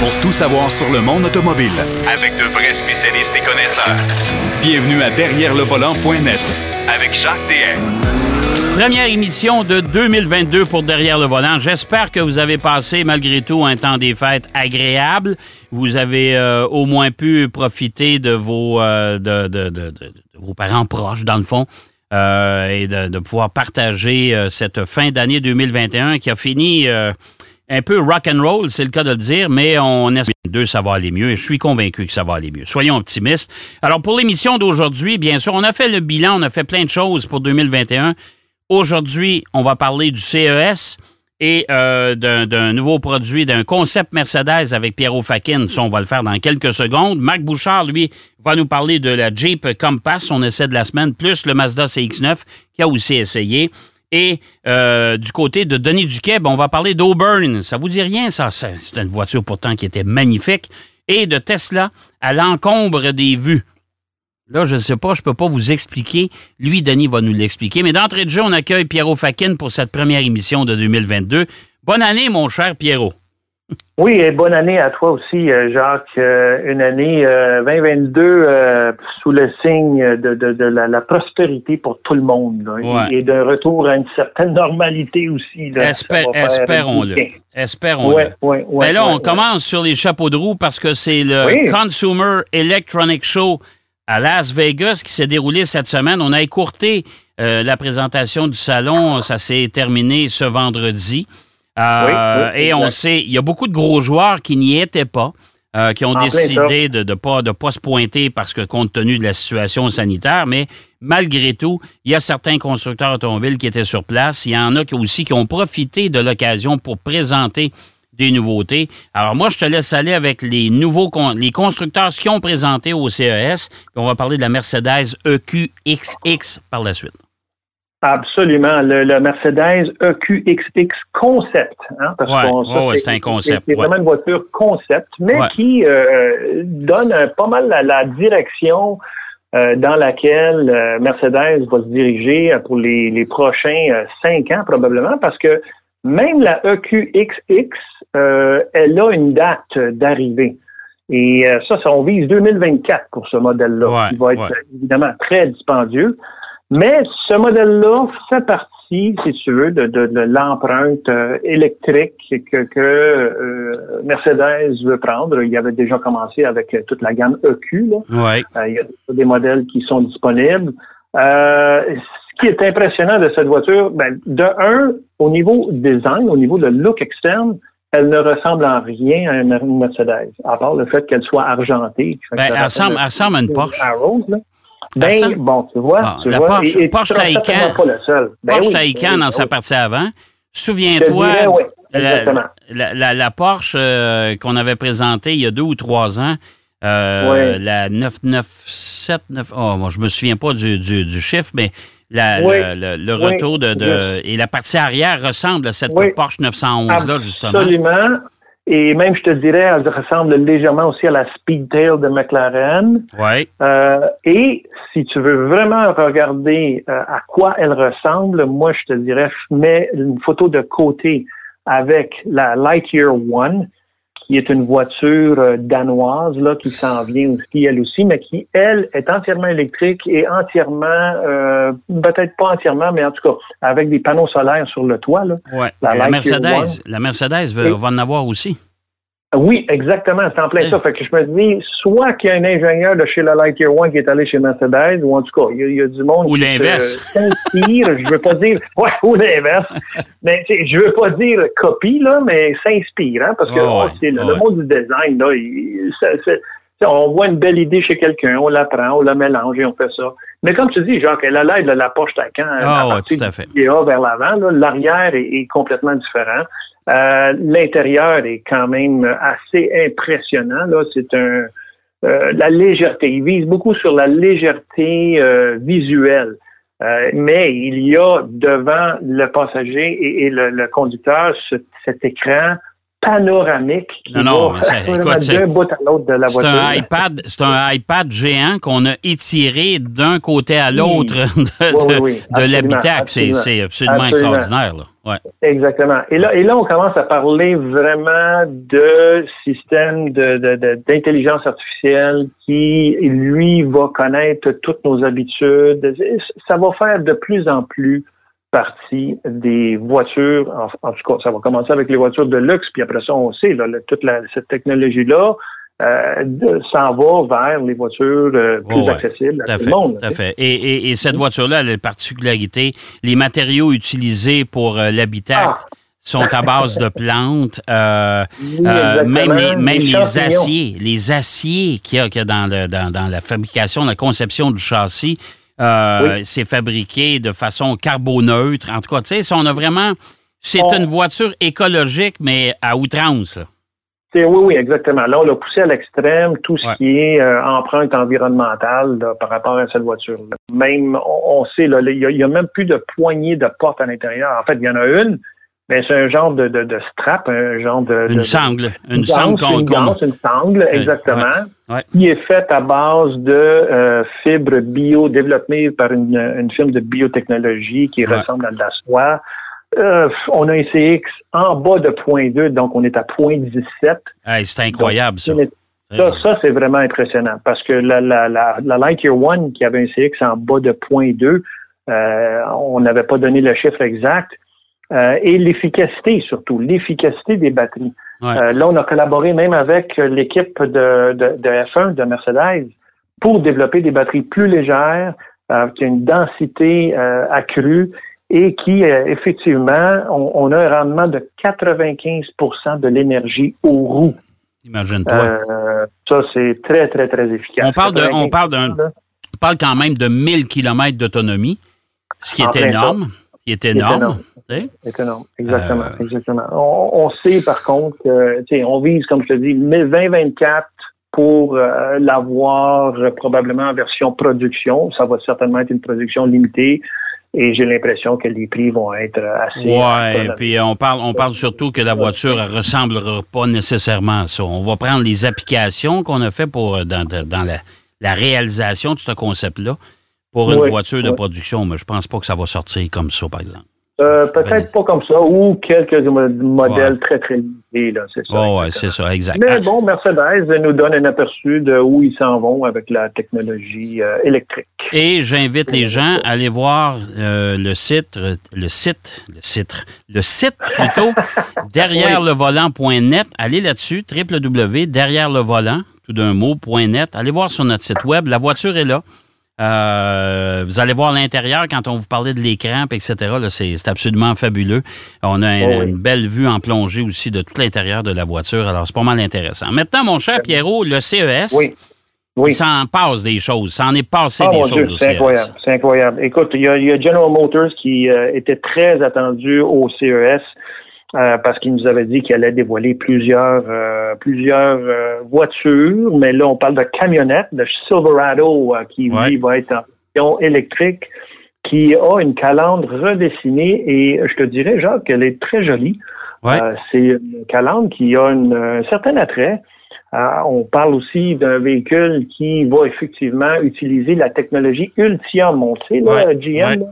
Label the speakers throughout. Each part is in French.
Speaker 1: pour tout savoir sur le monde automobile.
Speaker 2: Avec de vrais spécialistes et connaisseurs.
Speaker 1: Bienvenue à Derrière le volant.net
Speaker 2: Avec Jacques DM.
Speaker 3: Première émission de 2022 pour Derrière le volant. J'espère que vous avez passé malgré tout un temps des fêtes agréable. Vous avez euh, au moins pu profiter de vos, euh, de, de- de- de- de vos parents proches, dans le fond, euh, et de, de pouvoir partager euh, cette fin d'année 2021 qui a fini euh, un peu rock and roll, c'est le cas de le dire, mais on espère 2022, ça va aller mieux et je suis convaincu que ça va aller mieux. Soyons optimistes. Alors pour l'émission d'aujourd'hui, bien sûr, on a fait le bilan, on a fait plein de choses pour 2021. Aujourd'hui, on va parler du CES et euh, d'un d'un nouveau produit, d'un concept Mercedes avec Pierrot Fakin. Ça, on va le faire dans quelques secondes. Marc Bouchard, lui, va nous parler de la Jeep Compass, son essai de la semaine, plus le Mazda CX-9 qui a aussi essayé. Et euh, du côté de Denis Duquet, ben, on va parler d'Auburn. Ça vous dit rien, ça? C'est une voiture pourtant qui était magnifique. Et de Tesla à l'encombre des vues. Là, je ne sais pas, je ne peux pas vous expliquer. Lui, Denis va nous l'expliquer. Mais d'entrée de jeu, on accueille Pierrot Fakin pour cette première émission de 2022. Bonne année, mon cher Pierrot.
Speaker 4: Oui, et bonne année à toi aussi, euh, Jacques. Euh, Une année euh, 2022 euh, sous le signe de, de, de la, la prospérité pour tout le monde là,
Speaker 3: Ouais.
Speaker 4: et, d'un retour à une certaine normalité aussi.
Speaker 3: Espérons-le. Espérons-le.
Speaker 4: Ouais, ouais,
Speaker 3: Mais là, on commence sur les chapeaux de roue parce que c'est le
Speaker 4: Oui.
Speaker 3: Consumer Electronic Show à Las Vegas qui s'est déroulé cette semaine. On a écourté euh, la présentation du salon. Ça s'est terminé ce vendredi. Euh,
Speaker 4: Oui, oui,
Speaker 3: et on sait, il y a beaucoup de gros joueurs qui n'y étaient pas, euh, qui ont
Speaker 4: En
Speaker 3: décidé de ne pas, de pas se pointer parce que compte tenu de la situation sanitaire, mais malgré tout, il y a certains constructeurs automobiles qui étaient sur place. Il y en a qui aussi qui ont profité de l'occasion pour présenter des nouveautés. Alors moi, je te laisse aller avec les nouveaux les constructeurs qui ont présenté au CES. Puis on va parler de la Mercedes EQXX par la suite.
Speaker 4: Absolument. Le, le Mercedes EQXX Concept. Hein, parce
Speaker 3: Ouais,
Speaker 4: qu'on-
Speaker 3: ouais, ouais, c'est un concept,
Speaker 4: C'est vraiment
Speaker 3: ouais.
Speaker 4: une voiture concept, mais qui euh, donne un- pas mal la, la direction euh, dans laquelle euh, Mercedes va se diriger euh, pour les, les prochains euh, cinq ans probablement, parce que même la EQXX, euh, elle a une date d'arrivée. Et euh, ça, ça, on vise 2024 pour ce modèle-là,
Speaker 3: Ouais,
Speaker 4: qui va être évidemment très dispendieux. Mais ce modèle-là fait partie, si tu veux, de, de- de l'empreinte euh, électrique que, que euh, Mercedes veut prendre. Il avait déjà commencé avec toute la gamme EQ. Là.
Speaker 3: Oui.
Speaker 4: Euh, il y a des modèles qui sont disponibles. Euh, ce qui est impressionnant de cette voiture, ben, de un, au niveau design, au niveau de look externe, elle ne ressemble en rien à une Mercedes, à part le fait qu'elle soit argentée.
Speaker 3: Ben, elle ressemble-
Speaker 4: le-
Speaker 3: elle ressemble à une Porsche.
Speaker 4: Là. Ben, bon, tu vois,
Speaker 3: Bon,
Speaker 4: tu
Speaker 3: la
Speaker 4: vois,
Speaker 3: Porsche-
Speaker 4: et-
Speaker 3: Porsche Taycan-
Speaker 4: certainement pas le seul. Ben
Speaker 3: Porsche
Speaker 4: oui,
Speaker 3: Taycan
Speaker 4: oui,
Speaker 3: dans
Speaker 4: oui.
Speaker 3: sa partie avant. Souviens-toi, la, la- la- la Porsche euh, qu'on avait présentée il y a deux ou trois ans, euh, la 997, 9, oh, moi, je me souviens pas du, du- du chiffre, mais la-
Speaker 4: Oui.
Speaker 3: le, le- le
Speaker 4: Oui.
Speaker 3: retour de, de- Et la partie arrière ressemble à cette. Porsche 911-là, justement.
Speaker 4: Absolument. Et même, je te dirais, elle ressemble légèrement aussi à la Speedtail de McLaren.
Speaker 3: Oui.
Speaker 4: Euh, et si tu veux vraiment regarder euh, à quoi elle ressemble, moi, je te dirais, je mets une photo de côté avec la Lightyear One, qui est une voiture euh, danoise là qui s'en vient aussi elle aussi, mais qui elle est entièrement électrique et entièrement, euh, peut-être pas entièrement, mais en tout cas avec des panneaux solaires sur le toit là.
Speaker 3: Ouais.
Speaker 4: La
Speaker 3: Mercedes, la Mercedes va,
Speaker 4: Et-
Speaker 3: va en avoir aussi.
Speaker 4: Oui, exactement, c'est en plein ça. Fait que je me dis, soit qu'il y a un ingénieur de chez la Lightyear One qui est allé chez Mercedes, ou en tout cas, il y a, il y a du monde
Speaker 3: Ou
Speaker 4: qui
Speaker 3: l'inverse.
Speaker 4: se- s'inspire. je veux pas dire, ouais, ou l'inverse. mais je veux pas dire copie là, mais s'inspire, hein, parce que
Speaker 3: Oh,
Speaker 4: le, monde du design là, il- ça- c'est- tu sais, on voit une belle idée chez quelqu'un, on la prend, on la mélange et on fait ça. Mais comme tu dis, genre, elle a l'aide de la Porsche Taycan
Speaker 3: Ah,
Speaker 4: à
Speaker 3: ouais, tout à fait.
Speaker 4: PA vers l'avant, là, l'arrière est, est complètement différent. Euh, L'intérieur est quand même assez impressionnant. Là, c'est un euh, la légèreté. Il vise beaucoup sur la légèreté euh, visuelle. Euh, mais il y a devant le passager et, et le, le conducteur ce- cet écran panoramique qui
Speaker 3: Non, non, c'est-
Speaker 4: d'un bout à l'autre de la
Speaker 3: C'est
Speaker 4: voiture.
Speaker 3: un iPad, c'est un iPad géant qu'on a étiré d'un côté à l'autre de,
Speaker 4: Oui, oui,
Speaker 3: de- de l'habitacle. C'est
Speaker 4: absolument.
Speaker 3: c'est absolument,
Speaker 4: Absolument.
Speaker 3: extraordinaire. Là.
Speaker 4: Exactement. Et là, et là, on commence à parler vraiment de système d'intelligence de, artificielle qui, lui, va connaître toutes nos habitudes. Ça va faire de plus en plus partie des voitures. En, tout cas, ça va commencer avec les voitures de luxe, puis après ça, on sait, là, toute cette technologie-là, euh, s'en va vers les voitures euh, plus accessibles à, tout, le monde.
Speaker 3: Tout à fait. Et, cette voiture-là, elle a une particularité. Les matériaux utilisés pour euh, l'habitat ah. sont à base de plantes. même les, même les, aciers, les aciers qu'il y a, dans, le, dans, la fabrication, la conception du châssis, c'est fabriqué de façon carboneutre. En tout cas, tu sais, on a vraiment... C'est une voiture écologique, mais à outrance. Là
Speaker 4: oui, oui, exactement. Là, on l'a poussé à l'extrême tout ce qui est euh, empreinte environnementale par rapport à cette voiture. -là. Même, on, sait, là, il n'y a, même plus de poignée de porte à l'intérieur. En fait, il y en a une, mais c'est un genre de, de, strap, un genre de...
Speaker 3: Une sangle. Une, sangle
Speaker 4: qu'on... Une, une sangle, exactement, qui est faite à base de euh, fibres bio développées par une, une firme de biotechnologie qui ressemble à de la soie. Euh, on a un CX en bas de 0.2, donc on est à 0.17.
Speaker 3: c'est incroyable, ça.
Speaker 4: Ça, c'est vraiment impressionnant parce que la, la, la, la Lightyear One qui avait un CX en bas de 0.2, euh, on n'avait pas donné le chiffre exact. Euh, et l'efficacité surtout, l'efficacité des batteries. là, on a collaboré même avec l'équipe de, de, de, F1 de Mercedes pour développer des batteries plus légères, qui ont une densité accrue et qui, euh, effectivement, on, a un rendement de 95% de l'énergie aux roues.
Speaker 3: Imagine-toi.
Speaker 4: Euh, ça, c'est très, très, très efficace.
Speaker 3: On parle, de, on, parle on parle quand même de 1000 km d'autonomie, ce qui est énorme. Est énorme.
Speaker 4: C'est énorme, exactement. Euh, exactement. On, sait, par contre, que, on vise, comme je te dis, 2024 pour l'avoir probablement en version production. Ça va certainement être une production limitée et j'ai l'impression que les prix vont être assez.
Speaker 3: Oui, puis on parle, on parle surtout que la voiture ne ressemblera pas nécessairement à ça. On va prendre les applications qu'on a fait pour dans, dans la, réalisation de ce concept-là pour une voiture de production, mais je pense pas que ça va sortir comme ça, par exemple.
Speaker 4: Euh, peut-être pas comme ça, ou quelques modèles très, très limités, là, c'est ça.
Speaker 3: Oh, oui, c'est ça, exact.
Speaker 4: Mais bon, Mercedes nous donne un aperçu de où ils s'en vont avec la technologie euh, électrique.
Speaker 3: Et j'invite les gens à aller voir euh, le site, le site, le site, le site plutôt, derrière le volant.net. Allez là-dessus, www.derrière-le-volant, tout d'un mot.net. Allez voir sur notre site web. La voiture est là. Euh, vous allez voir l'intérieur quand on vous parlait de l'écran, etc. C'est absolument fabuleux. On a oh une, belle vue en plongée aussi de tout l'intérieur de la voiture. Alors, c'est pas mal intéressant. Maintenant, mon cher Pierrot, le CES. Oui. Oui. Il s'en passe des choses. Ça en est passé ah, des choses.
Speaker 4: C'est incroyable. C'est incroyable. Écoute, il y, a, General Motors qui euh, était très attendu au CES. Euh, parce qu'il nous avait dit qu'il allait dévoiler plusieurs euh, plusieurs euh, voitures, mais là on parle de camionnettes, de Silverado qui lui va être en électrique, qui a une calandre redessinée. Et je te dirais Jacques qu'elle est très jolie. c'est une calandre qui a un certain attrait. on parle aussi d'un véhicule qui va effectivement utiliser la technologie Ultium. On sait, là, GM,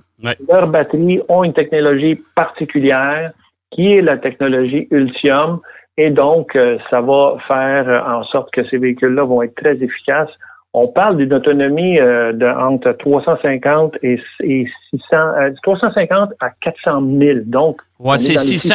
Speaker 4: leurs batteries ont une technologie particulière qui est la technologie Ultium. Et donc, euh, ça va faire en sorte que ces véhicules-là vont être très efficaces. On parle d'une autonomie euh, de entre 350 et, 600, 350 euh, à 400 000. Donc,
Speaker 3: ouais, c'est 600.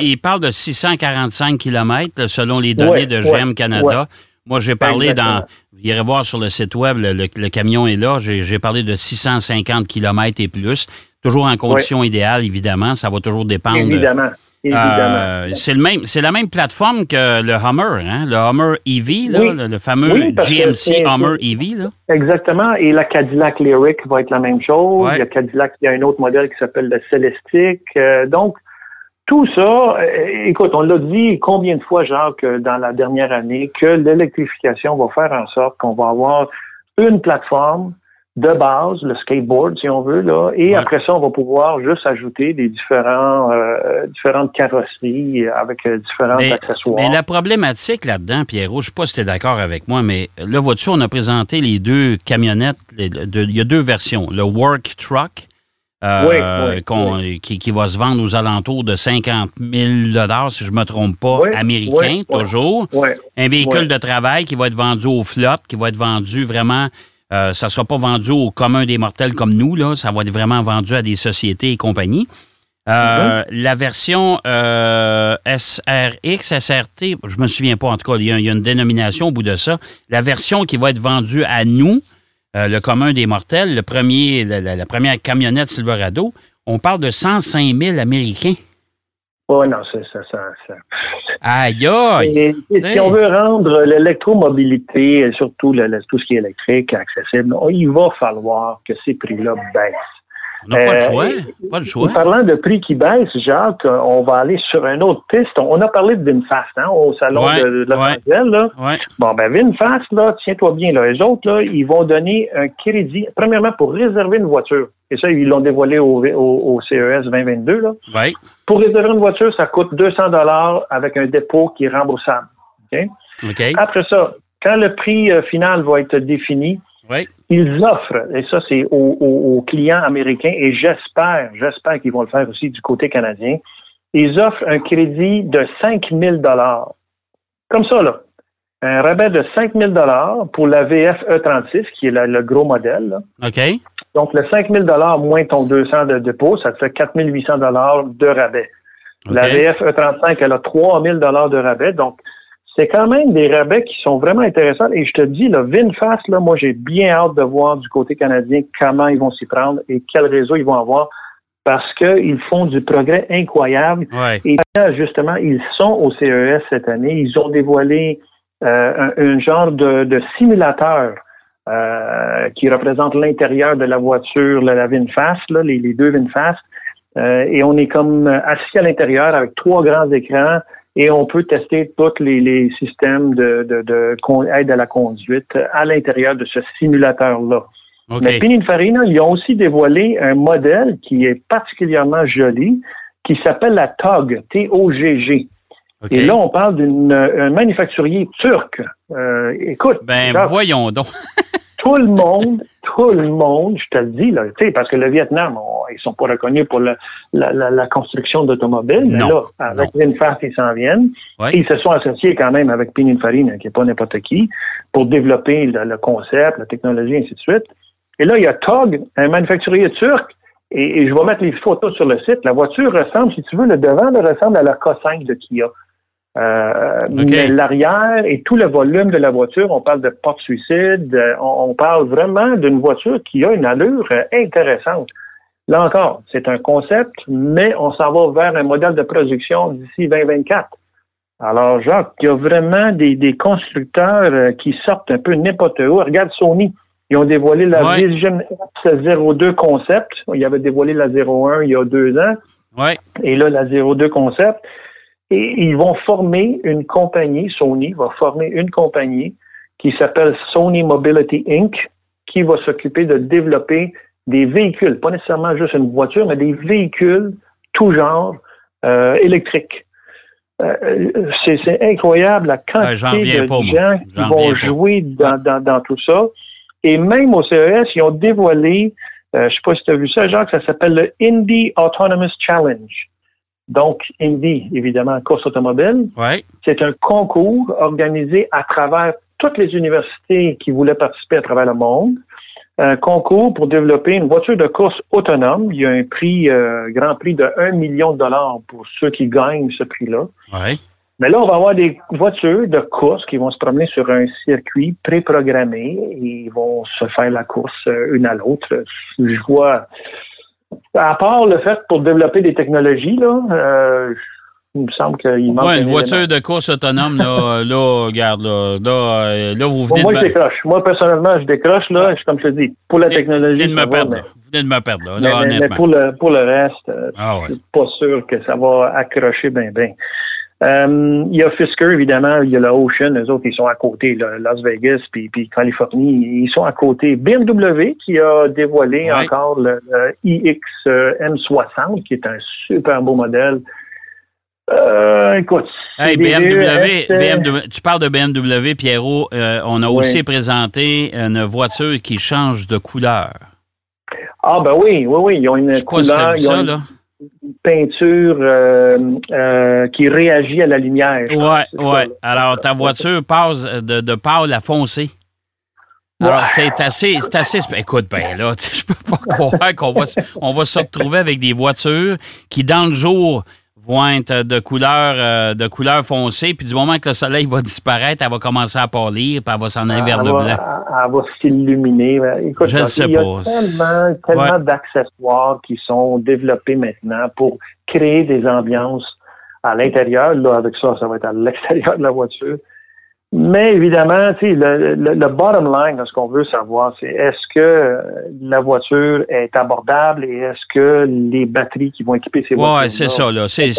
Speaker 3: Il, parle de 645 km selon les données de GM Canada. Moi, j'ai parlé dans. Vous irez voir sur le site web, le, camion est là. J'ai parlé de 650 km et plus. Toujours en condition idéale, évidemment. Ça va toujours dépendre.
Speaker 4: Évidemment. Euh,
Speaker 3: c'est le même, c'est la même plateforme que le Hummer, hein? le Hummer EV, le, fameux GMC Hummer EV. Là.
Speaker 4: Exactement. Et la Cadillac Lyric va être la même chose. Il y a Cadillac, il y a un autre modèle qui s'appelle le Celestic. Euh, donc, tout ça, euh, écoute, on l'a dit combien de fois, Jacques, dans la dernière année, que l'électrification va faire en sorte qu'on va avoir une plateforme de base, le skateboard, si on veut, là, et après ça, on va pouvoir juste ajouter des différents, euh, différentes carrosseries avec euh, différents accessoires.
Speaker 3: Mais la problématique là-dedans, Pierrot, je ne sais pas si tu es d'accord avec moi, mais là, vois-tu, on a présenté les deux camionnettes, il y a deux versions, le Work Truck euh, Qui, va se vendre aux alentours de 50 000 si je ne me trompe pas, américain, toujours. Un véhicule de travail qui va être vendu aux flottes, qui va être vendu vraiment. Euh, ça ne sera pas vendu au commun des mortels comme nous, là. ça va être vraiment vendu à des sociétés et compagnies. Euh, mm-hmm. La version SRX, SRT, je me souviens pas, en tout cas, il y, a, une dénomination au bout de ça. La version qui va être vendue à nous, euh, le commun des mortels, le premier, la, première camionnette Silverado, on parle de 105 000 Américains.
Speaker 4: Oh non, c'est ça. ça, ça.
Speaker 3: Aïe, aïe.
Speaker 4: si on veut rendre l'électromobilité, surtout tout ce qui est électrique, accessible, il va falloir que ces prix-là baissent.
Speaker 3: On n'a pas le euh, choix. Pas le choix.
Speaker 4: Parlant de prix qui baissent, Jacques, on va aller sur une autre piste. On a parlé de VinFast hein, au salon de, de Los Bon, ben VinFast, là, tiens-toi bien, là, les autres, là, ils vont donner un crédit, premièrement, pour réserver une voiture. Et ça, ils l'ont dévoilé au, au, CES 2022. Là. Pour réserver une voiture, ça coûte 200 dollars avec un dépôt qui est remboursable. Après ça, quand le prix euh, final va être défini, ils offrent, et ça c'est aux, clients américains, et j'espère, j'espère qu'ils vont le faire aussi du côté canadien, ils offrent un crédit de 5 000 Comme ça, là. Un rabais de 5 000 pour la VF E36, qui est le gros modèle.
Speaker 3: OK.
Speaker 4: Donc, le 5 000 moins ton 200 de dépôt, ça te fait 4 800 de rabais. La VF E35, elle a 3 000 de rabais. Donc, c'est quand même des rabais qui sont vraiment intéressants. Et je te dis, le VinFast, là, moi, j'ai bien hâte de voir du côté canadien comment ils vont s'y prendre et quel réseau ils vont avoir parce qu'ils font du progrès incroyable. Et justement, ils sont au CES cette année. Ils ont dévoilé euh, un, genre de, simulateur euh, qui représente l'intérieur de la voiture, la, VinFast, là, les, deux VinFast. Euh, et on est comme assis à l'intérieur avec trois grands écrans et on peut tester tous les, systèmes de, de, aide à la conduite à l'intérieur de ce simulateur-là. Mais Pininfarina, ils ont aussi dévoilé un modèle qui est particulièrement joli, qui s'appelle la TOG, T-O-G-G. Et là, on parle d'un manufacturier turc. Euh, écoute.
Speaker 3: Ben, voyons donc.
Speaker 4: tout le monde, tout le monde, je te le dis, là, parce que le Vietnam, ils sont pas reconnus pour la, la, construction d'automobiles, mais là, avec VinFast, ils s'en viennent. ils se sont associés quand même avec Pininfarina, qui n'est pas n'importe qui, pour développer le, concept, la technologie, ainsi de suite. Et là, il y a TOG, un manufacturier turc, et, je vais mettre les photos sur le site. La voiture ressemble, si tu veux, le devant ressemble à la K5 de Kia. Euh, mais l'arrière et tout le volume de la voiture, on parle de porte-suicide, euh, on, parle vraiment d'une voiture qui a une allure euh, intéressante. Là encore, c'est un concept, mais on s'en va vers un modèle de production d'ici 2024. Alors, Jacques, il y a vraiment des, constructeurs qui sortent un peu n'importe où. Regarde Sony. Ils ont dévoilé la Vision X02 concept. Ils avaient dévoilé la 01 il y a deux ans.
Speaker 3: Ouais.
Speaker 4: Et là, la 02 concept. Et ils vont former une compagnie, Sony va former une compagnie qui s'appelle Sony Mobility Inc., qui va s'occuper de développer des véhicules, pas nécessairement juste une voiture, mais des véhicules tout genre euh, électriques. Euh, c'est incroyable la quantité de gens qui vont jouer dans, dans, dans, tout ça. Et même au CES, ils ont dévoilé, euh, je ne sais pas si tu as vu ça, Jacques, ça s'appelle le Indie Autonomous Challenge. Donc, Indy, évidemment, course automobile. C'est un concours organisé à travers toutes les universités qui voulaient participer à travers le monde. Un concours pour développer une voiture de course autonome. Il y a un prix, euh, grand prix de 1 million de dollars pour ceux qui gagnent ce prix-là. Mais là, on va avoir des voitures de course qui vont se promener sur un circuit préprogrammé et ils vont se faire la course euh, une à l'autre. Je vois à part le fait pour développer des technologies, là, euh, il me semble qu'il manque.
Speaker 3: Oui, une voiture de course autonome, là, là regarde, là, là, là, vous venez
Speaker 4: moi, de. Moi, je décroche. Moi, personnellement, je décroche, là, comme je te dis, pour la technologie.
Speaker 3: Vous venez de me perdre, Vous venez de me perdre, là,
Speaker 4: mais, mais, pour, le, pour le reste, euh, ah, je suis pas sûr que ça va accrocher bien, bien. Euh, il y a Fisker, évidemment, il y a la Ocean, eux autres, ils sont à côté, Las Vegas, puis, puis Californie, ils sont à côté. BMW, qui a dévoilé encore le, iX M60, qui est un super beau modèle. Euh, écoute.
Speaker 3: Hey, BMW, tu parles de BMW, Pierrot. Euh, on a aussi présenté une voiture qui change de couleur.
Speaker 4: Ah ben oui, oui, oui. Ils ont une couleur, ils ont une peinture euh, euh, qui réagit à la lumière.
Speaker 3: Oui, oui. Alors, ta voiture passe de, de pâle à foncé. Alors, c'est assez, c'est assez. Écoute, ben là, je peux pas croire qu'on va, on va se retrouver avec des voitures qui, dans le jour, vont être de couleur, euh, de couleur foncée, puis du moment que le soleil va disparaître, elle va commencer à pâlir, puis elle va s'en aller vers le blanc.
Speaker 4: Elle va s'illuminer. Écoute, je ne sais il y a tellement, tellement d'accessoires qui sont développés maintenant pour créer des ambiances à l'intérieur. Là, avec ça, ça va être à l'extérieur de la voiture. Mais évidemment, le, le, le bottom line, ce qu'on veut savoir, c'est est-ce que la voiture est abordable et est-ce que les batteries qui vont équiper ces voitures.
Speaker 3: Oui, c'est ça. Là. C'est,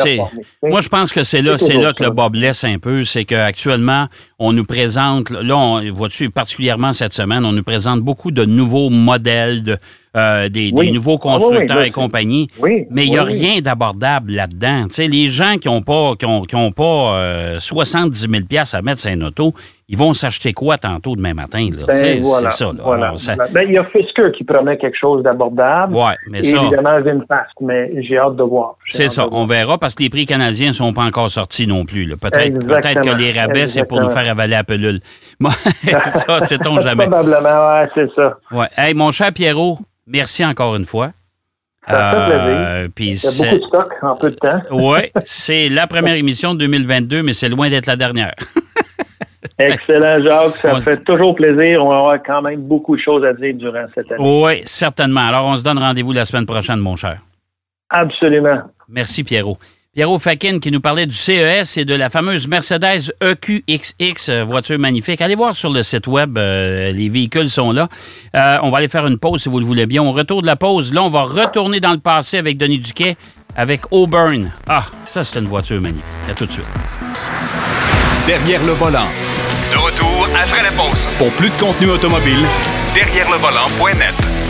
Speaker 3: Moi, je pense que c'est là, c'est là que le bas blesse un peu. C'est qu'actuellement, on nous présente, là, on, vois-tu, particulièrement cette semaine, on nous présente beaucoup de nouveaux modèles de euh, des, nouveaux ah constructeurs et compagnie. mais il n'y a rien d'abordable là-dedans. les gens qui n'ont pas, qui ont, pas 70 000 à mettre sur un auto, ils vont s'acheter quoi tantôt demain matin?
Speaker 4: Ben, c'est ça. Ben, il y a Fisker qui promet quelque chose d'abordable.
Speaker 3: Oui, mais ça.
Speaker 4: Évidemment, VinFast, mais j'ai hâte de voir.
Speaker 3: C'est ça. On verra parce que les prix canadiens ne sont pas encore sortis non plus. Peut-être peut que les rabais, c'est pour nous faire avaler la pelule. ça, sait-on jamais.
Speaker 4: Probablement, oui, c'est ça.
Speaker 3: Ouais. Hey, mon cher Pierrot, Merci encore une fois.
Speaker 4: Ça fait plaisir. Il y a beaucoup de stock en peu de temps.
Speaker 3: oui, c'est la première émission de 2022, mais c'est loin d'être la dernière.
Speaker 4: Excellent, Jacques. Ça fait toujours plaisir. On va avoir quand même beaucoup de choses à dire durant cette année.
Speaker 3: Oui, certainement. Alors, on se donne rendez-vous la semaine prochaine, mon cher.
Speaker 4: Absolument.
Speaker 3: Merci, Pierrot. Pierrot Fakin qui nous parlait du CES et de la fameuse Mercedes EQXX, euh, voiture magnifique. Allez voir sur le site web, euh, les véhicules sont là. Euh, on va aller faire une pause si vous le voulez bien. On retourne de la pause. Là, on va retourner dans le passé avec Denis Duquet, avec Auburn. Ah, ça, c'est une voiture magnifique. À tout de suite.
Speaker 1: Derrière le volant.
Speaker 2: De retour après la pause.
Speaker 1: Pour plus de contenu automobile,
Speaker 2: derrière le volant.net.